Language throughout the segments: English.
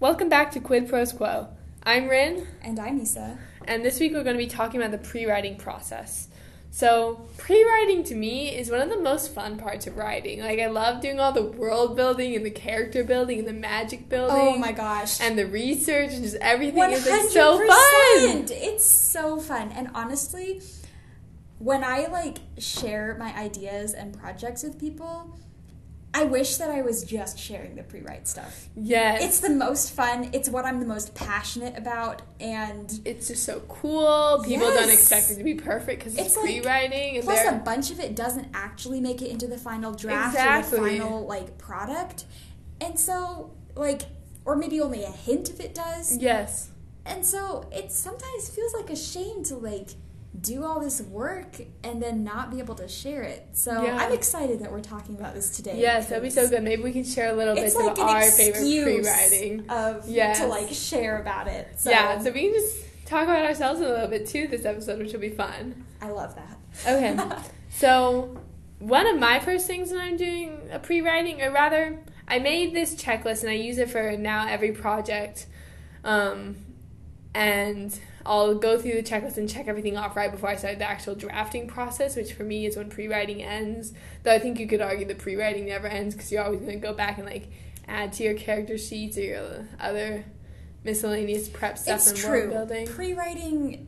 Welcome back to Quid Pros Quo. I'm Rin, And I'm Isa. and this week we're going to be talking about the pre writing process. So, pre writing to me is one of the most fun parts of writing. Like, I love doing all the world building and the character building and the magic building. Oh my gosh. And the research and just everything is like so fun. It's so fun. And honestly, when I like share my ideas and projects with people, I wish that I was just sharing the pre-write stuff. Yes. It's the most fun. It's what I'm the most passionate about, and it's just so cool. People don't expect it to be perfect because it's, It's pre-writing, and plus a bunch of it doesn't actually make it into the final draft Exactly. or the final like product, and so like, or maybe only a hint if it does. yes, And so it sometimes feels like a shame to like do all this work and then not be able to share it. So Yeah. I'm excited that we're talking about this today. yes, that'd be so good. Maybe we can share a little bit It's of our favorite excuse pre-writing. of Yes. to like share about it. So yeah, so we can just talk about ourselves a little bit too this episode, which will be fun. I love that. Okay. So, one of my first things when I'm doing a pre writing, or rather, I made this checklist and I use it for now every project. Um, and I'll go through the checklist and check everything off right before I start the actual drafting process, which for me is when pre writing ends. Though I think you could argue the pre writing never ends because you're always going to go back and like add to your character sheets or your other miscellaneous prep stuff it's and true. world building. Pre-writing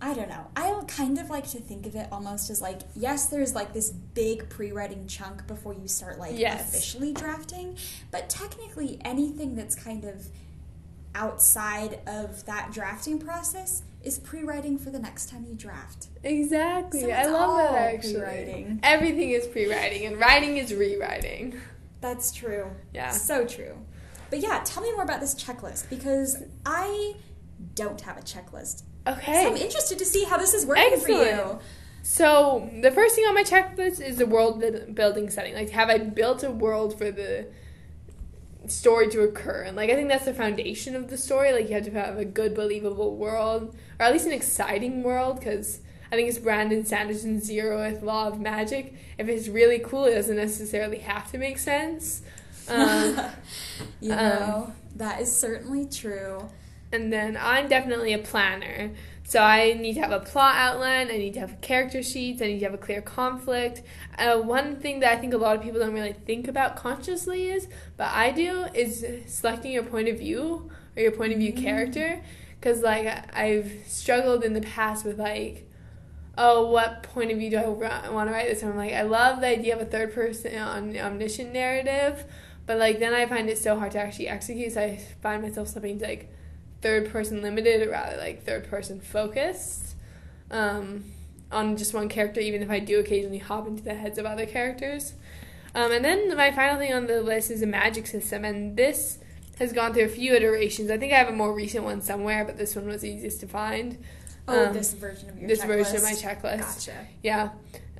I don't know. I kind of like to think of it almost as like yes, there's like this big pre-writing chunk before you start like Yes. officially drafting, but technically anything that's kind of outside of that drafting process is pre-writing for the next time you draft. Exactly. So I love that actually. pre-writing. Everything is pre-writing and writing is rewriting. That's true. Yeah. So true. But yeah, tell me more about this checklist because I don't have a checklist. Okay. So I'm interested to see how this is working for you. Excellent. So the first thing on my checklist is the world building setting. Like, have I built a world for the story to occur? And like, I think that's the foundation of the story. Like, you have to have a good, believable world, or at least an exciting world, because. I think it's Brandon Sanderson's zeroth law of magic. If it's really cool, it doesn't necessarily have to make sense. Um, you um, know, that is certainly true. And then I'm definitely a planner. So I need to have a plot outline, I need to have character sheets, I need to have a clear conflict. Uh, one thing that I think a lot of people don't really think about consciously is, but I do, is selecting your point of view or your point of view Mm. character. Because, like, I've struggled in the past with, like, oh, what point of view do I want to write this? And I'm like, I love the idea of a third person on omniscient narrative, but like then I find it so hard to actually execute. So I find myself slipping to like third person limited or rather like third person focused um, on just one character, even if I do occasionally hop into the heads of other characters. Um, and then my final thing on the list is a magic system, and this has gone through a few iterations. I think I have a more recent one somewhere, but this one was easiest to find. Oh, Um, this version of your this checklist. version of my checklist. Gotcha. Yeah.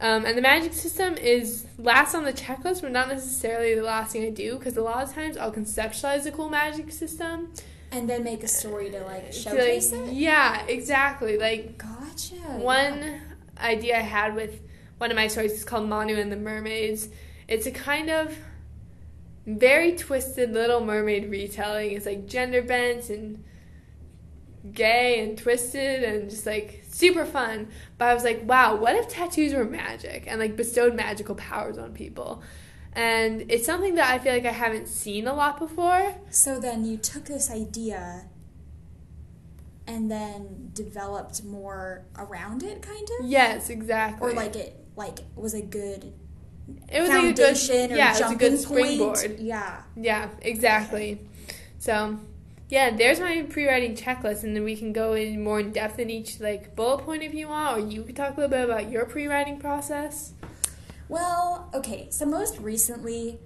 Um, and the magic system is last on the checklist, but not necessarily the last thing I do, because a lot of times I'll conceptualize a cool magic system. And then make a story to like showcase like, it. Yeah, exactly. Like Gotcha. one yeah. idea I had with one of my stories is called Manu and the Mermaids. It's a kind of very twisted Little Mermaid retelling. It's like gender bent and gay and twisted and just like super fun. But I was like, wow, what if tattoos were magic and like bestowed magical powers on people? And it's something that I feel like I haven't seen a lot before. So then you took this idea and then developed more around it, kind of. Yes, exactly. Or like it, like was a good it was like a good, foundation or yeah, it was a jumping good springboard. point. Yeah. Yeah, exactly. So, yeah, there's my pre-writing checklist, and then we can go in more in depth in each like bullet point if you want, or you could talk a little bit about your pre-writing process. Well, okay, so most recently,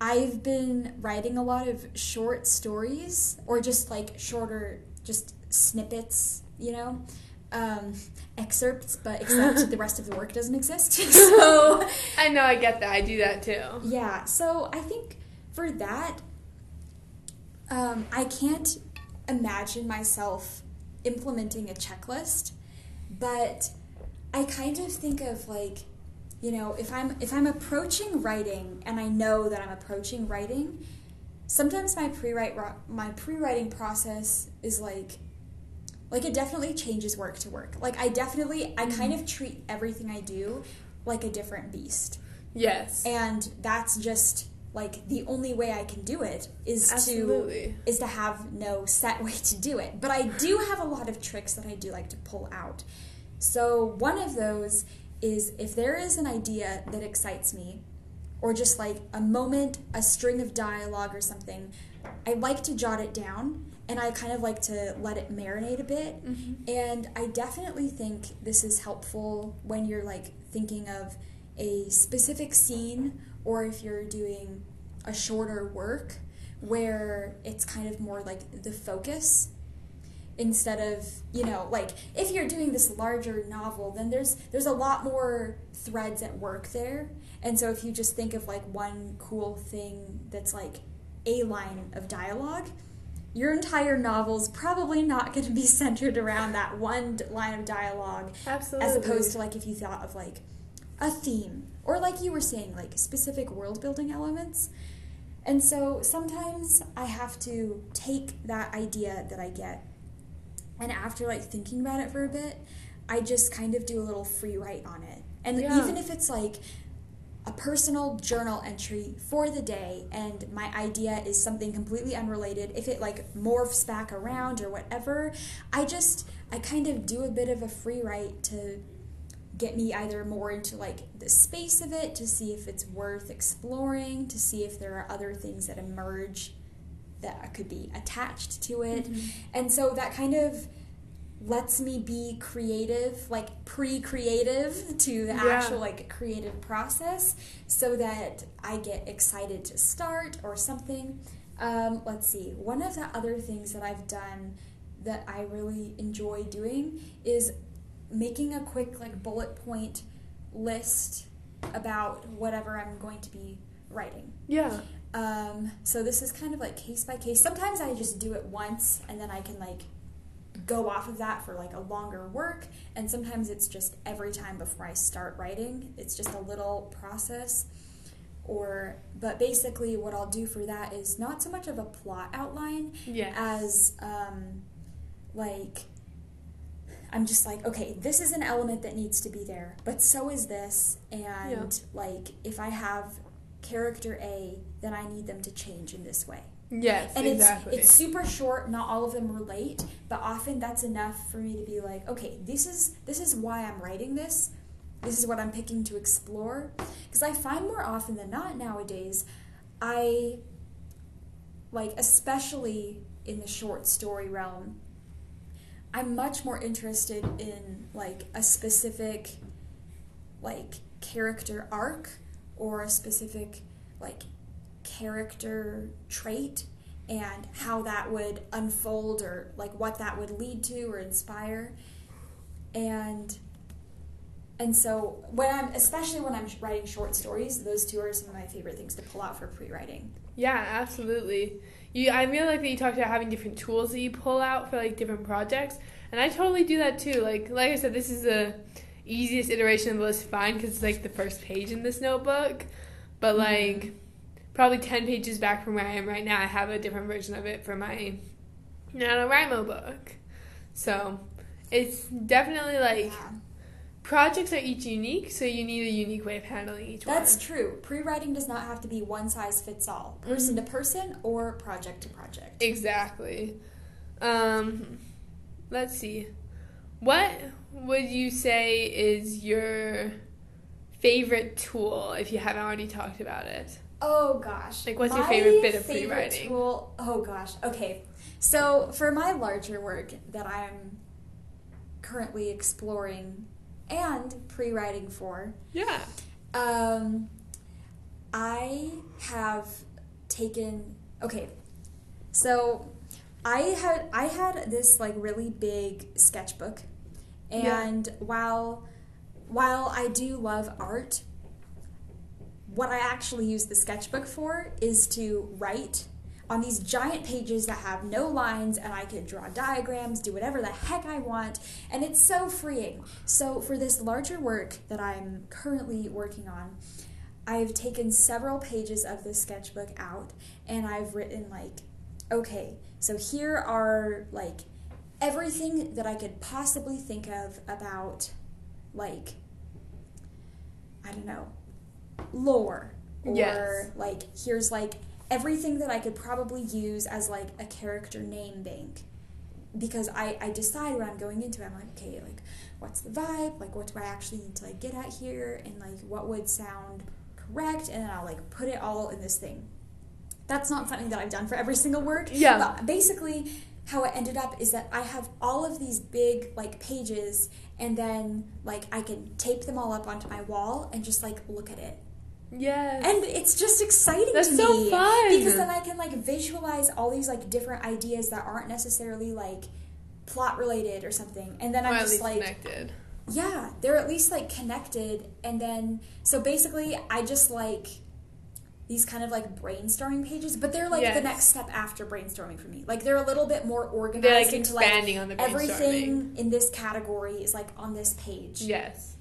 I've been writing a lot of short stories or just like shorter, just snippets, you know, um, excerpts, but except the rest of the work doesn't exist. so, I know, I get that. I do that too. yeah, so I think for that, um, I can't imagine myself implementing a checklist, but I kind of think of like, you know, if I'm if I'm approaching writing and I know that I'm approaching writing, sometimes my pre-write my pre-writing process is like like it definitely changes work to work. Like I definitely I mm-hmm. kind of treat everything I do like a different beast. Yes. And that's just like the only way I can do it is Absolutely. to is to have no set way to do it. But I do have a lot of tricks that I do like to pull out. So one of those is if there is an idea that excites me or just like a moment, a string of dialogue or something, I like to jot it down and I kind of like to let it marinate a bit. Mm-hmm. And I definitely think this is helpful when you're like thinking of a specific scene or if you're doing a shorter work where it's kind of more like the focus instead of you know like if you're doing this larger novel then there's there's a lot more threads at work there. And so if you just think of like one cool thing that's like a line of dialogue your entire novel's probably not going to be centered around that one line of dialogue. Absolutely. as opposed to like if you thought of like a theme or like you were saying like specific world building elements. And so sometimes i have to take that idea that i get and after like thinking about it for a bit i just kind of do a little free write on it and Yeah. even if it's like a personal journal entry for the day and my idea is something completely unrelated if it like morphs back around or whatever i just i kind of do a bit of a free write to get me either more into like the space of it to see if it's worth exploring to see if there are other things that emerge that could be attached to it. And so that kind of lets me be creative like pre-creative to the Yeah. actual like creative process so that i get excited to start or something. Um, let's see. One of the other things that i've done that i really enjoy doing is making a quick like bullet point list about whatever i'm going to be writing. Yeah. Um, so this is kind of like case by case. Sometimes I just do it once and then I can like go off of that for like a longer work. And sometimes it's just every time before I start writing. It's just a little process. Or, but basically, what I'll do for that is not so much of a plot outline Yes. as um, like I'm just like, okay, this is an element that needs to be there, but so is this, and Yeah. like if I have character A, then I need them to change in this way. yes. And exactly. it's it's super short, not all of them relate, but often that's enough for me to be like, okay, this is this is why I'm writing this. This is what I'm picking to explore because I find more often than not nowadays I like especially in the short story realm I'm much more interested in like a specific like character arc or a specific like character trait and how that would unfold or like what that would lead to or inspire and and so when i'm especially when i'm writing short stories those two are some of my favorite things to pull out for pre-writing Yeah, absolutely. You, I really like that you talked about having different tools that you pull out for like different projects, and I totally do that too. Like, like I said, this is the easiest iteration of the list to because it's like the first page in this notebook. But mm-hmm. like, probably ten pages back from where I am right now, I have a different version of it for my NaNoWriMo book. So, it's definitely like yeah. projects are each unique, so you need a unique way of handling each that's one. That's true pre-writing does not have to be one size fits all person to mm-hmm. person or project to project Exactly. Um, mm-hmm. let's see. What would you say is your favorite tool if you haven't already talked about it? Oh gosh. Like, what's your favorite bit of favorite pre-writing? Tool, oh gosh. Okay. So for my larger work that I'm currently exploring and pre-writing for, Yeah. um, I have taken okay. So I had I had this like really big sketchbook, Yeah. and while while I do love art, what I actually use the sketchbook for is to write on these giant pages that have no lines and I could draw diagrams, do whatever the heck I want, and it's so freeing. So for this larger work that I'm currently working on, I've taken several pages of this sketchbook out and I've written like, okay, so here are like everything that I could possibly think of about like I don't know, lore or Yes. like here's like everything that I could probably use as like a character name bank because I, I decide when I'm going into it, I'm like, okay, like what's the vibe? Like what do I actually need to like get at here and like what would sound correct and then I'll like put it all in this thing. That's not something that I've done for every single work. Yeah. But basically how it ended up is that I have all of these big like pages and then like I can tape them all up onto my wall and just like look at it. Yes. And it's just exciting That's to so me fun. because then I can like visualize all these like different ideas that aren't necessarily like plot related or something. And then or I'm just like connected. yeah, they're at least like connected and then so basically I just like these kind of like brainstorming pages, but they're like the next step after brainstorming for me. Like they're a little bit more organized They're like into like expanding on the brainstorming. everything in this category is like on this page. Yes.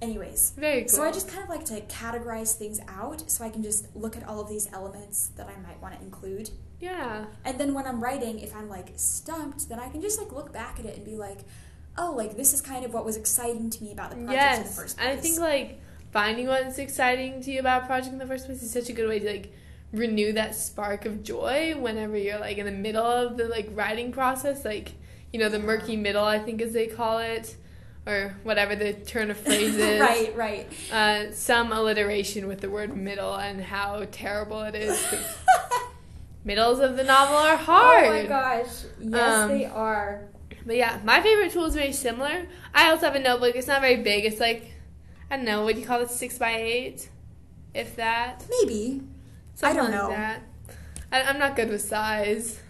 Anyways, Very cool. so I just kind of like to categorize things out so I can just look at all of these elements that I might want to include. yeah. And then when I'm writing, if I'm like stumped, then I can just like look back at it and be like, oh, like this is kind of what was exciting to me about the project in the Yes. first And place. I think like finding what's exciting to you about a project in the first place is such a good way to like renew that spark of joy whenever you're like in the middle of the like writing process, like you know the murky middle, I think as they call it, or whatever the turn of phrase is. right, right. Uh, some alliteration with the word middle and how terrible it is middles of the novel are hard. Oh my gosh. Yes, Um, they are. But yeah, my favorite tool is very similar. I also have a notebook. It's not very big. It's like, I don't know, Would you call it? Six by eight? If that. Maybe. Something don't like know. that. I, I'm not good with size.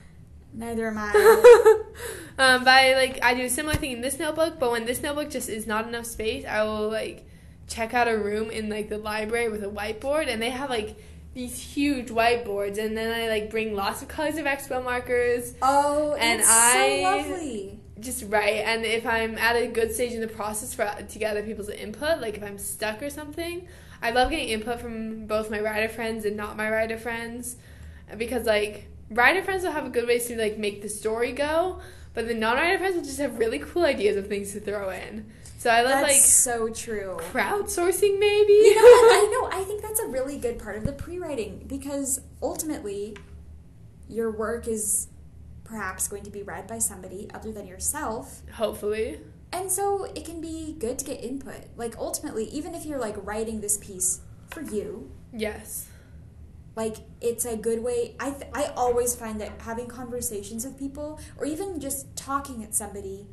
Neither am I. um, but I like I do a similar thing in this notebook. But when this notebook just is not enough space, I will like check out a room in like the library with a whiteboard, and they have like these huge whiteboards, and then I like bring lots of colors of expo markers, oh, And it's I- so lovely. Just write. And if I'm at a good stage in the process for to get other people's input, like if I'm stuck or something, I love getting input from both my writer friends and not my writer friends, because like writer friends will have a good ways to like make the story go, but the non-writer friends will just have really cool ideas of things to throw in. So I love That's like so true. crowdsourcing maybe. You know what? I know. I think that's a really good part of the pre-writing because ultimately, your work is perhaps going to be read by somebody other than yourself, Hopefully. and so it can be good to get input. Like ultimately, even if you're like writing this piece for you, Yes. like it's a good way. I th- I always find that having conversations with people or even just talking at somebody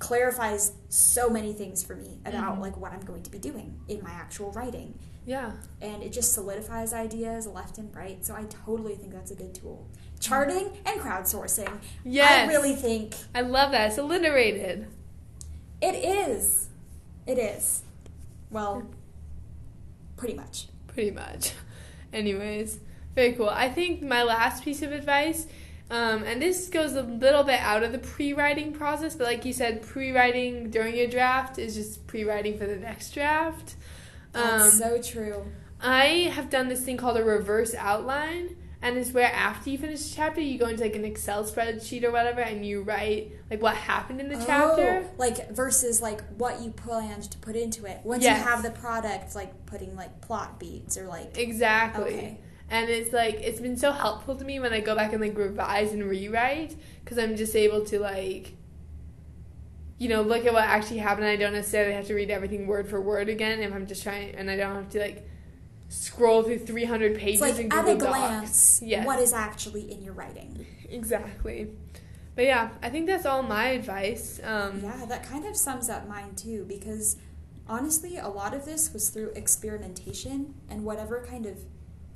clarifies so many things for me about Mhm. like what I'm going to be doing in my actual writing. Yeah. and it just solidifies ideas left and right. So I totally think that's a good tool. Charting and crowdsourcing. Yes. I really think I love that. It's alliterated. it is. It is. Well, pretty much. pretty much. Anyways, very cool. I think my last piece of advice, um, and this goes a little bit out of the pre-writing process, but like you said, pre-writing during your draft is just pre-writing for the next draft. That's Um, so true. I have done this thing called a reverse outline, and it's where after you finish a chapter, you go into like an Excel spreadsheet or whatever, and you write like what happened in the oh, chapter. Oh, like versus like what you planned to put into it. Once Yes. you have the product, like putting like plot beats or like Exactly. Okay. And it's like it's been so helpful to me when I go back and like revise and rewrite because I'm just able to like you know look at what actually happened. I don't necessarily have to read everything word for word again if I'm just trying and I don't have to like scroll through 300 pages like in at a Docs. glance Yes. what is actually in your writing. Exactly. But yeah, I think that's all my advice. Um, Yeah, that kind of sums up mine too, because honestly, a lot of this was through experimentation and whatever kind of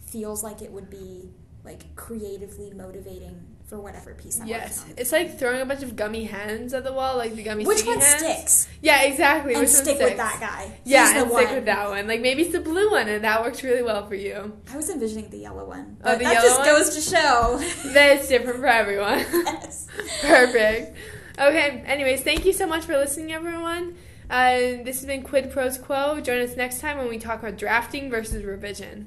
feels like it would be like creatively motivating for whatever piece I'm Yes, working it's like throwing a bunch of gummy hands at the wall, like the gummy. Which one hands. sticks? Yeah, exactly. And Which stick with that guy. Yeah, He's the and stick with that one. Like maybe it's the blue one, and that works really well for you. I was envisioning the yellow one. Oh, the that yellow just one? goes to show. that it's different for everyone. yes. Perfect. Okay. Anyways, thank you so much for listening, everyone. Uh, this has been Quid Pros Quo. Join us next time when we talk about drafting versus revision.